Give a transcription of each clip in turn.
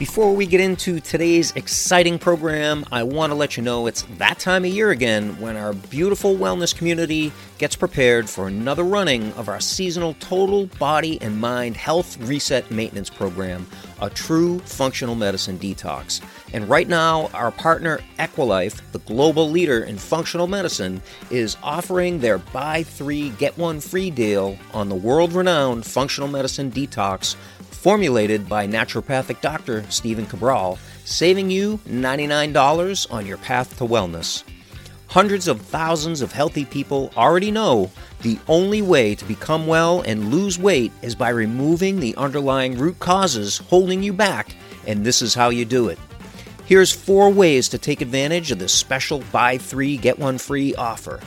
Before we get into today's exciting program, I want to let you know it's that time of year again when our beautiful wellness community gets prepared for another running of our seasonal total body and mind health reset maintenance program, a true functional medicine detox. And right now, our partner Equilife, the global leader in functional medicine, is offering their buy three, get one free deal on the world renowned functional medicine detox formulated by naturopathic doctor Stephen Cabral, saving you $99 on your path to wellness. Hundreds of thousands of healthy people already know the only way to become well and lose weight is by removing the underlying root causes holding you back, and this is how you do it. Here's four ways to take advantage of this special buy three, get one free offer.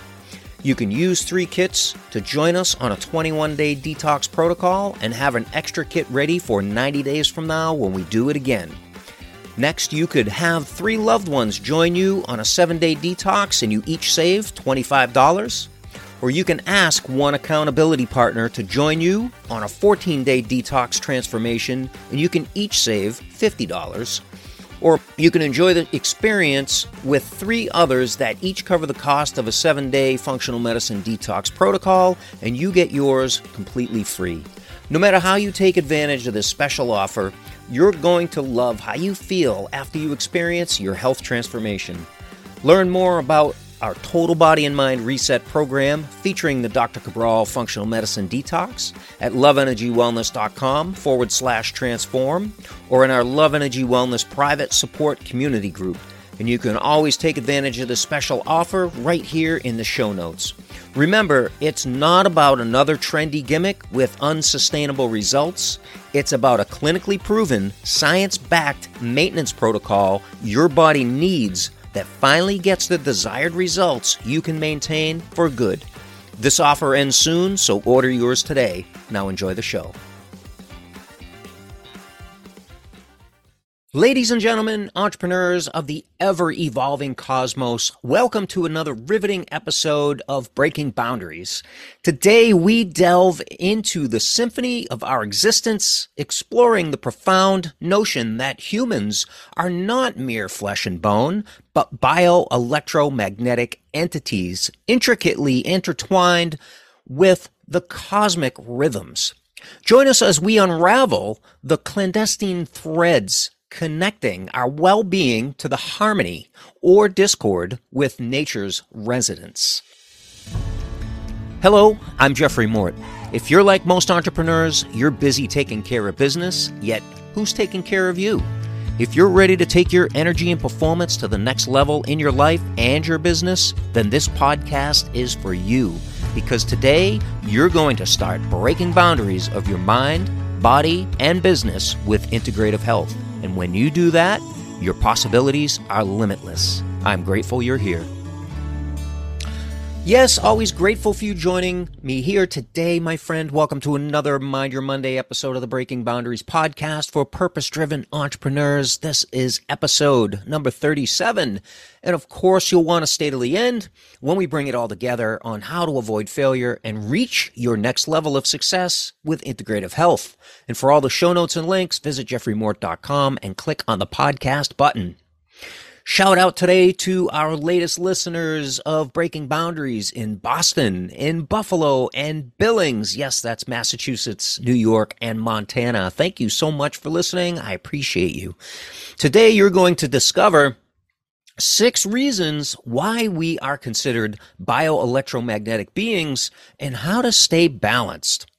You can use three kits to join us on a 21 day detox protocol and have an extra kit ready for 90 days from now when we do it again. Next, you could have three loved ones join you on a seven day detox and you each save $25. Or you can ask one accountability partner to join you on a 14 day detox transformation and you can each save $50 or you can enjoy the experience with three others that each cover the cost of a seven day functional medicine detox protocol, and you get yours completely free. No matter how you take advantage of this special offer, you're going to love how you feel after you experience your health transformation. Learn more about our Total Body and Mind Reset program featuring the Dr. Cabral Functional Medicine Detox at loveenergywellness.com forward slash transform or in our Love Energy Wellness private support community group. And you can always take advantage of the special offer right here in the show notes. Remember, it's not about another trendy gimmick with unsustainable results. It's about a clinically proven, science backed maintenance protocol your body needs that finally gets the desired results you can maintain for good. This offer ends soon, so order yours today. Now enjoy the show. Ladies and gentlemen, entrepreneurs of the ever evolving cosmos, welcome to another riveting episode of Breaking Boundaries. Today we delve into the symphony of our existence, exploring the profound notion that humans are not mere flesh and bone, but bioelectromagnetic entities intricately intertwined with the cosmic rhythms. Join us as we unravel the clandestine threads connecting our well being to the harmony or discord with nature's resonance. Hello, I'm Jeffrey Mort. If you're like most entrepreneurs, you're busy taking care of business, yet who's taking care of you? If you're ready to take your energy and performance to the next level in your life and your business, then this podcast is for you. Because today, you're going to start breaking boundaries of your mind, body, and business with integrative health. And when you do that, your possibilities are limitless. I'm grateful you're here. Yes, always grateful for you joining me here today, my friend. Welcome to another Mind Your Monday episode of the Breaking Boundaries podcast for purpose driven entrepreneurs. This is episode number 37. And of course, you'll want to stay to the end when we bring it all together on how to avoid failure and reach your next level of success with integrative health. And for all the show notes and links, visit jeffreymort.com and click on the podcast button. Shout out today to our latest listeners of Breaking Boundaries in Boston, in Buffalo, and Billings. Yes, that's Massachusetts, New York, and Montana. Thank you so much for listening. I appreciate you. Today, you're going to discover six reasons why we are considered bioelectromagnetic beings and how to stay balanced.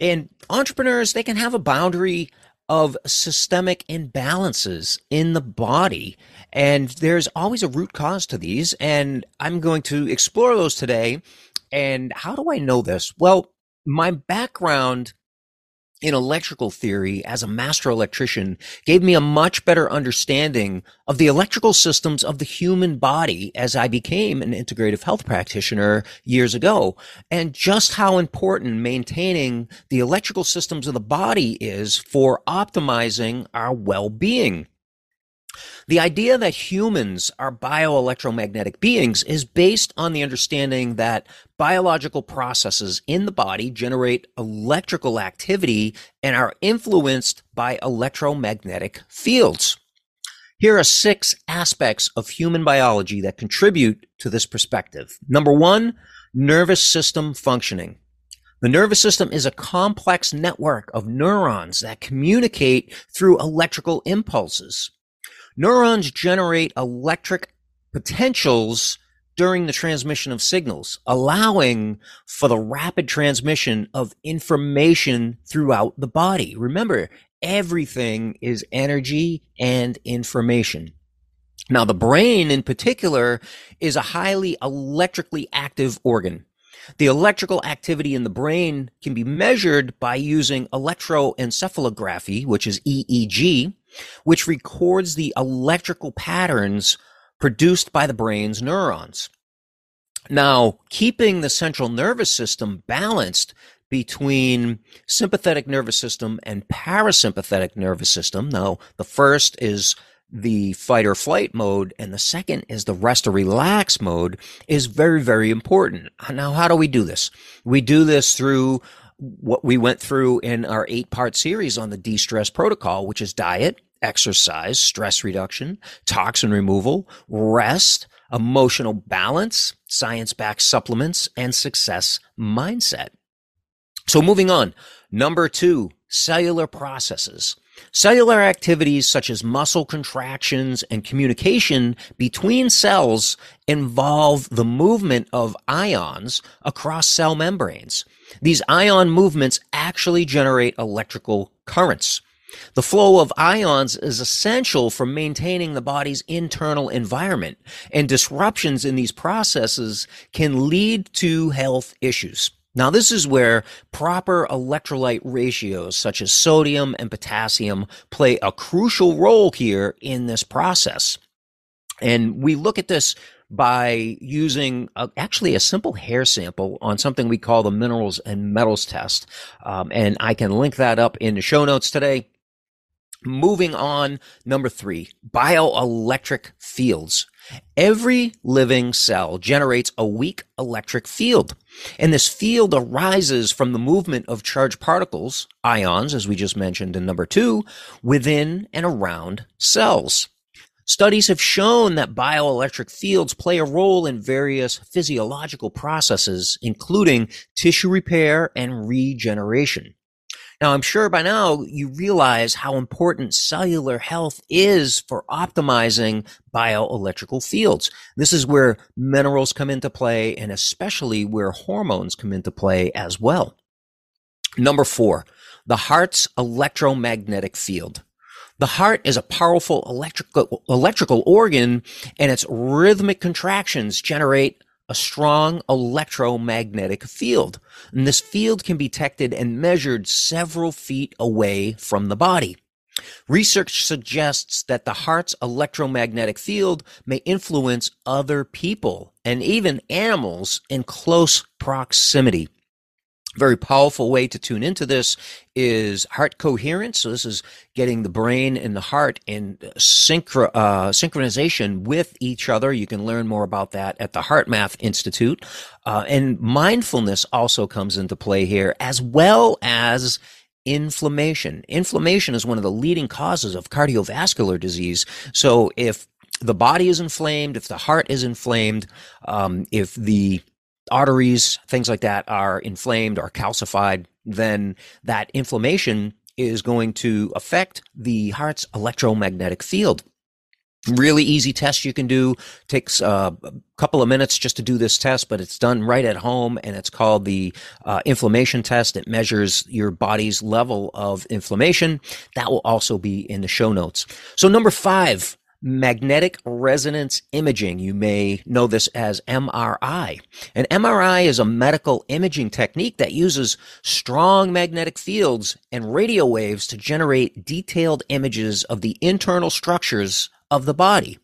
And entrepreneurs, they can have a boundary of systemic imbalances in the body. And there's always a root cause to these. And I'm going to explore those today. And how do I know this? Well, my background in electrical theory as a master electrician gave me a much better understanding of the electrical systems of the human body as I became an integrative health practitioner years ago and just how important maintaining the electrical systems of the body is for optimizing our well-being. The idea that humans are bioelectromagnetic beings is based on the understanding that biological processes in the body generate electrical activity and are influenced by electromagnetic fields. Here are six aspects of human biology that contribute to this perspective. Number one, nervous system functioning. The nervous system is a complex network of neurons that communicate through electrical impulses. Neurons generate electric potentials during the transmission of signals, allowing for the rapid transmission of information throughout the body. Remember, everything is energy and information. Now, the brain in particular is a highly electrically active organ. The electrical activity in the brain can be measured by using electroencephalography, which is EEG, which records the electrical patterns produced by the brain's neurons. Now, keeping the central nervous system balanced between sympathetic nervous system and parasympathetic nervous system. Now, the first is the fight or flight mode and the second is the rest or relax mode is very, very important. Now, how do we do this? We do this through what we went through in our eight part series on the de-stress protocol, which is diet, exercise, stress reduction, toxin removal, rest, emotional balance, science backed supplements, and success mindset. So moving on. Number two, cellular processes. Cellular activities such as muscle contractions and communication between cells involve the movement of ions across cell membranes. These ion movements actually generate electrical currents. The flow of ions is essential for maintaining the body's internal environment, and disruptions in these processes can lead to health issues. Now, this is where proper electrolyte ratios, such as sodium and potassium, play a crucial role here in this process. And we look at this by using a, actually a simple hair sample on something we call the minerals and metals test. Um, and I can link that up in the show notes today. Moving on, number three, bioelectric fields. Every living cell generates a weak electric field. And this field arises from the movement of charged particles, ions, as we just mentioned in number two, within and around cells. Studies have shown that bioelectric fields play a role in various physiological processes, including tissue repair and regeneration. Now, I'm sure by now you realize how important cellular health is for optimizing bioelectrical fields. This is where minerals come into play and especially where hormones come into play as well. Number four, the heart's electromagnetic field. The heart is a powerful electrical, electrical organ and its rhythmic contractions generate a strong electromagnetic field. And this field can be detected and measured several feet away from the body. Research suggests that the heart's electromagnetic field may influence other people and even animals in close proximity very powerful way to tune into this is heart coherence. So this is getting the brain and the heart in synchro, uh, synchronization with each other. You can learn more about that at the HeartMath Institute. Uh, and mindfulness also comes into play here, as well as inflammation. Inflammation is one of the leading causes of cardiovascular disease. So if the body is inflamed, if the heart is inflamed, um, if the arteries, things like that are inflamed or calcified, then that inflammation is going to affect the heart's electromagnetic field. Really easy test you can do. Takes uh, a couple of minutes just to do this test, but it's done right at home, and it's called the uh, inflammation test. It measures your body's level of inflammation. That will also be in the show notes. So number five, magnetic resonance imaging. You may know this as MRI. An MRI is a medical imaging technique that uses strong magnetic fields and radio waves to generate detailed images of the internal structures of the body.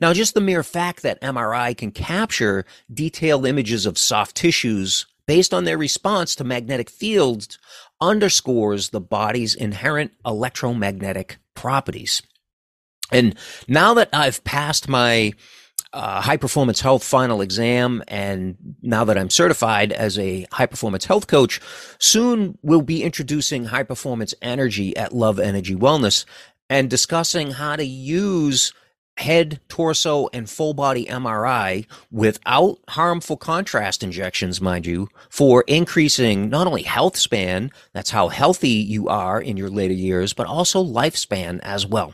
Now, just the mere fact that MRI can capture detailed images of soft tissues based on their response to magnetic fields underscores the body's inherent electromagnetic properties. And now that I've passed my uh, high performance health final exam, and now that I'm certified as a high performance health coach, soon we'll be introducing high performance energy at Love Energy Wellness and discussing how to use head, torso, and full body MRI without harmful contrast injections, mind you, for increasing not only health span, that's how healthy you are in your later years, but also lifespan as well.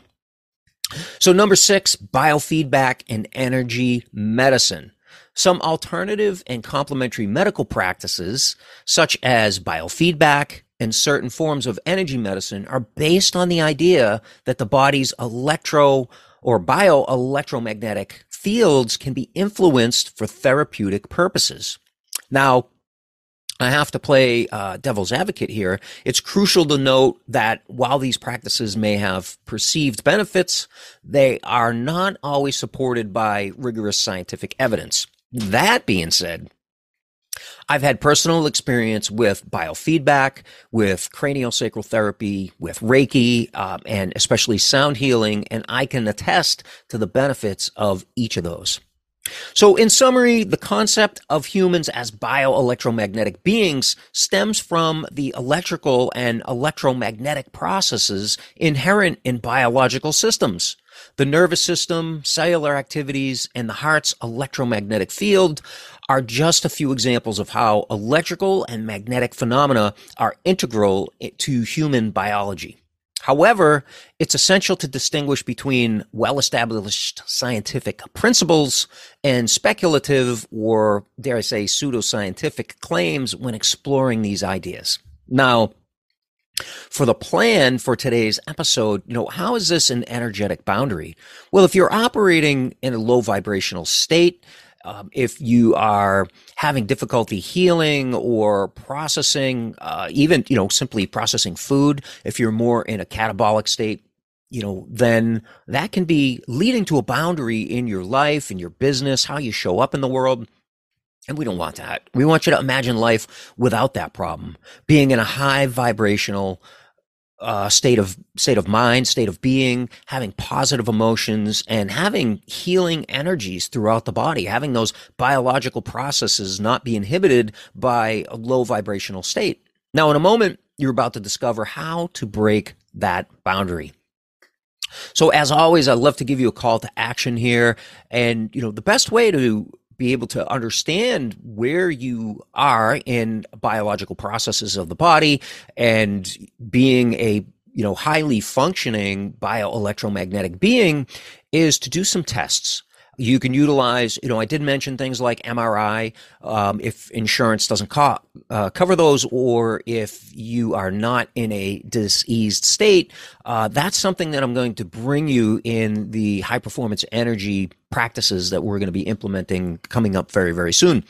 So, number six, biofeedback and energy medicine. Some alternative and complementary medical practices, such as biofeedback and certain forms of energy medicine, are based on the idea that the body's electro or bioelectromagnetic fields can be influenced for therapeutic purposes. Now, I have to play uh, devil's advocate here. It's crucial to note that while these practices may have perceived benefits, they are not always supported by rigorous scientific evidence. That being said, I've had personal experience with biofeedback, with craniosacral therapy, with Reiki, uh, and especially sound healing, and I can attest to the benefits of each of those. So, in summary, the concept of humans as bioelectromagnetic beings stems from the electrical and electromagnetic processes inherent in biological systems. The nervous system, cellular activities, and the heart's electromagnetic field are just a few examples of how electrical and magnetic phenomena are integral to human biology. However, it's essential to distinguish between well established scientific principles and speculative or, dare I say, pseudoscientific claims when exploring these ideas. Now, for the plan for today's episode, you know, how is this an energetic boundary? Well, if you're operating in a low vibrational state, um, if you are having difficulty healing or processing, uh, even you know simply processing food, if you're more in a catabolic state, you know, then that can be leading to a boundary in your life, in your business, how you show up in the world. And we don't want that. We want you to imagine life without that problem, being in a high vibrational uh, state of state of mind, state of being, having positive emotions, and having healing energies throughout the body, having those biological processes not be inhibited by a low vibrational state. Now, in a moment, you're about to discover how to break that boundary. So, as always, I'd love to give you a call to action here, and you know the best way to be able to understand where you are in biological processes of the body and being a you know highly functioning bioelectromagnetic being is to do some tests you can utilize, you know, I did mention things like MRI um, if insurance doesn't co- uh, cover those, or if you are not in a diseased state. Uh, that's something that I'm going to bring you in the high performance energy practices that we're going to be implementing coming up very, very soon.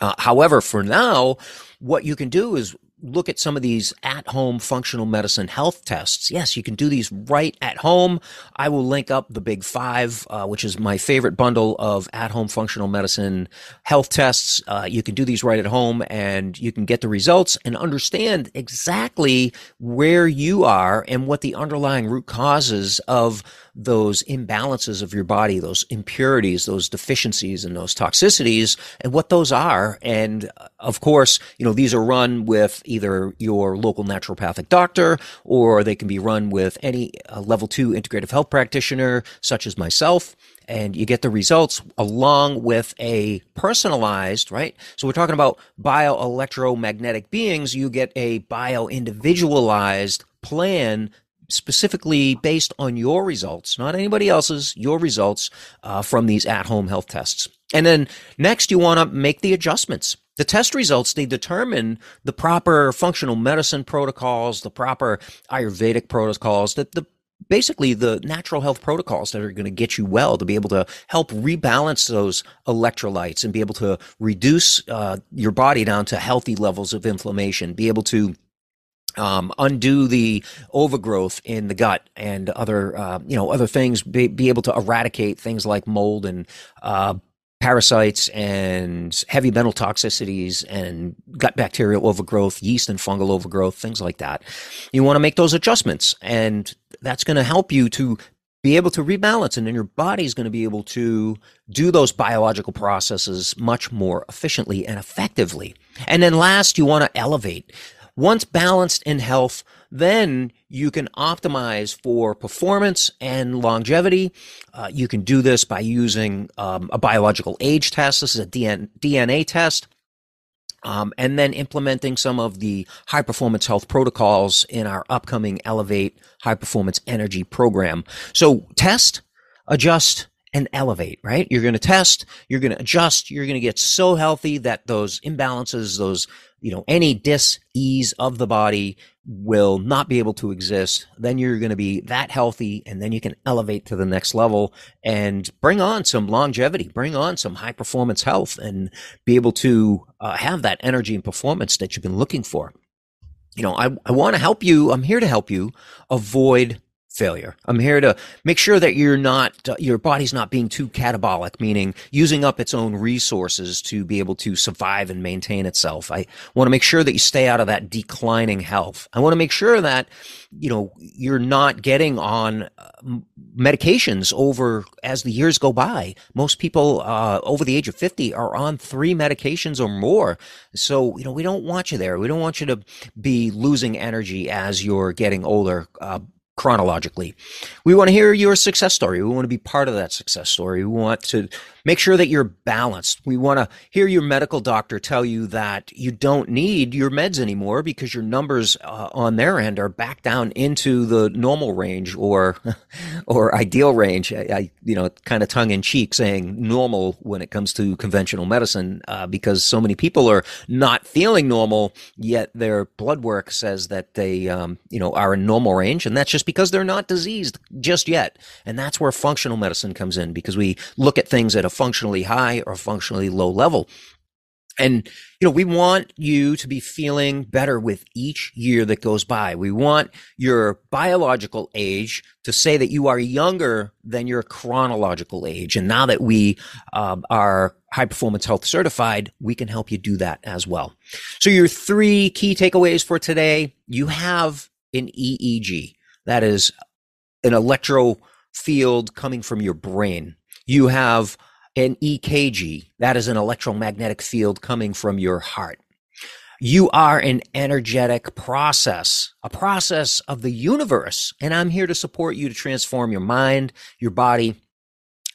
Uh, however, for now, what you can do is look at some of these at home functional medicine health tests. Yes, you can do these right at home. I will link up the Big Five, uh, which is my favorite bundle of at home functional medicine health tests. Uh, you can do these right at home and you can get the results and understand exactly where you are and what the underlying root causes of those imbalances of your body, those impurities, those deficiencies, and those toxicities, and what those are. And uh, of course, you know, these are run with either your local naturopathic doctor or they can be run with any uh, level two integrative health practitioner, such as myself and you get the results along with a personalized, right? So we're talking about bioelectromagnetic beings. You get a bio individualized plan specifically based on your results, not anybody else's, your results uh, from these at home health tests. And then next, you want to make the adjustments. The test results, they determine the proper functional medicine protocols, the proper Ayurvedic protocols, that the basically the natural health protocols that are going to get you well to be able to help rebalance those electrolytes and be able to reduce uh, your body down to healthy levels of inflammation, be able to um, undo the overgrowth in the gut and other, uh, you know, other things, be, be, able to eradicate things like mold and uh, parasites and heavy metal toxicities and gut bacterial overgrowth, yeast and fungal overgrowth, things like that. You want to make those adjustments, and that's going to help you to be able to rebalance and then your body's going to be able to do those biological processes much more efficiently and effectively. And then last, you want to elevate. Once balanced in health, then you can optimize for performance and longevity. Uh, you can do this by using um, a biological age test. This is a DNA test. Um, and then implementing some of the high performance health protocols in our upcoming Elevate High Performance Energy program. So test, adjust, and elevate, right? You're going to test, you're going to adjust, you're going to get so healthy that those imbalances, those, you know, any dis-ease of the body will not be able to exist. Then you're going to be that healthy and then you can elevate to the next level and bring on some longevity, bring on some high performance health and be able to uh, have that energy and performance that you've been looking for. You know, I, I want to help you. I'm here to help you avoid failure. I'm here to make sure that you're not, your body's not being too catabolic, meaning using up its own resources to be able to survive and maintain itself. I want to make sure that you stay out of that declining health. I want to make sure that, you know, you're not getting on uh, medications over as the years go by. Most people, uh, over the age of 50 are on three medications or more. So, you know, we don't want you there. We don't want you to be losing energy as you're getting older. Uh, chronologically. We want to hear your success story. We want to be part of that success story. We want to make sure that you're balanced. We want to hear your medical doctor tell you that you don't need your meds anymore because your numbers uh, on their end are back down into the normal range or or ideal range. I, I you know, kind of tongue in cheek saying normal when it comes to conventional medicine uh, because so many people are not feeling normal yet their blood work says that they um, you know are in normal range and that's just because they're not diseased just yet. And that's where functional medicine comes in because we look at things at a functionally high or functionally low level. And, you know, we want you to be feeling better with each year that goes by. We want your biological age to say that you are younger than your chronological age. And now that we um, are high performance health certified, we can help you do that as well. So your three key takeaways for today, you have an EEG. That is an electro field coming from your brain. You have an EKG. That is an electromagnetic field coming from your heart. You are an energetic process, a process of the universe. And I'm here to support you to transform your mind, your body,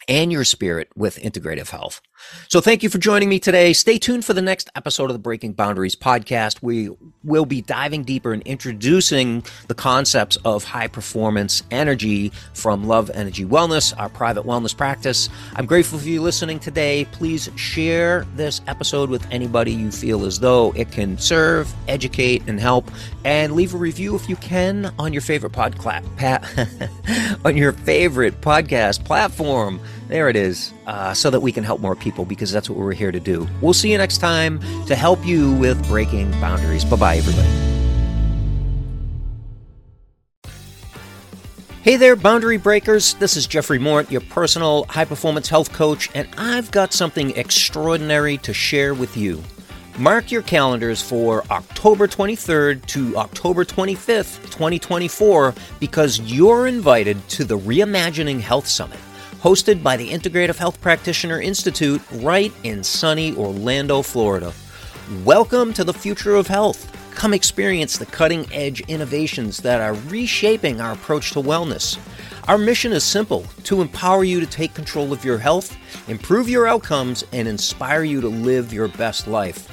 and your spirit with integrative health. So thank you for joining me today. Stay tuned for the next episode of the Breaking Boundaries podcast. We will be diving deeper and introducing the concepts of high performance energy from Love Energy Wellness, our private wellness practice. I'm grateful for you listening today. Please share this episode with anybody you feel as though it can serve, educate, and help. And leave a review if you can on your favorite podcast on your favorite podcast platform. There it is, uh, so that we can help more people because that's what we're here to do. We'll see you next time to help you with breaking boundaries. Bye bye, everybody. Hey there, boundary breakers. This is Jeffrey Mort, your personal high performance health coach, and I've got something extraordinary to share with you. Mark your calendars for October 23rd to October 25th, 2024, because you're invited to the Reimagining Health Summit hosted by the Integrative Health Practitioner Institute right in sunny Orlando, Florida. Welcome to the future of health. Come experience the cutting edge innovations that are reshaping our approach to wellness. Our mission is simple to empower you to take control of your health, improve your outcomes, and inspire you to live your best life.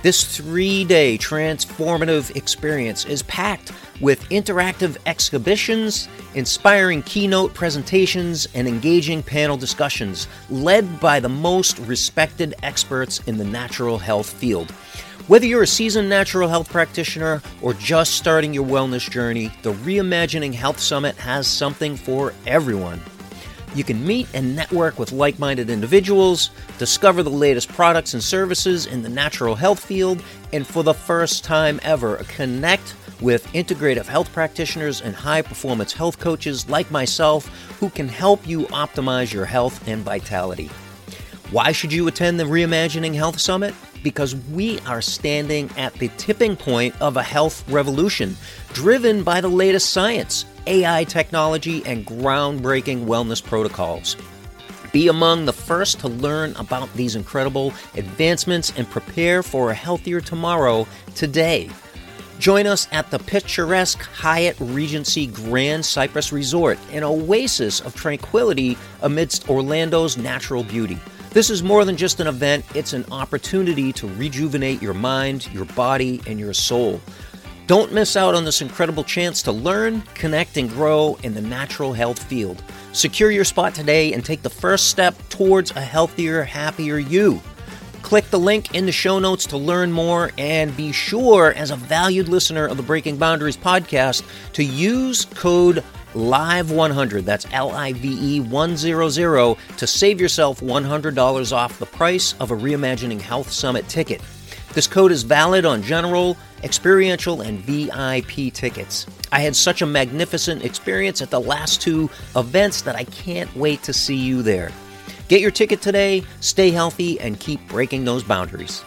This three day transformative experience is packed with interactive exhibitions, inspiring keynote presentations, and engaging panel discussions led by the most respected experts in the natural health field. Whether you're a seasoned natural health practitioner or just starting your wellness journey, the Reimagining Health Summit has something for everyone. You can meet and network with like minded individuals, discover the latest products and services in the natural health field, and for the first time ever, connect with integrative health practitioners and high performance health coaches like myself who can help you optimize your health and vitality. Why should you attend the Reimagining Health Summit? Because we are standing at the tipping point of a health revolution driven by the latest science AI technology, and groundbreaking wellness protocols. Be among the first to learn about these incredible advancements and prepare for a healthier tomorrow today. Join us at the picturesque Hyatt Regency Grand Cypress Resort, an oasis of tranquility amidst Orlando's natural beauty. This is more than just an event, it's an opportunity to rejuvenate your mind, your body, and your soul. Don't miss out on this incredible chance to learn, connect, and grow in the natural health field. Secure your spot today and take the first step towards a healthier, happier you. Click the link in the show notes to learn more and be sure, as a valued listener of the Breaking Boundaries podcast, to use code LIVE100, that's L I V E 100, to save yourself $100 off the price of a Reimagining Health Summit ticket. This code is valid on general, experiential, and VIP tickets. I had such a magnificent experience at the last two events that I can't wait to see you there. Get your ticket today, stay healthy, and keep breaking those boundaries.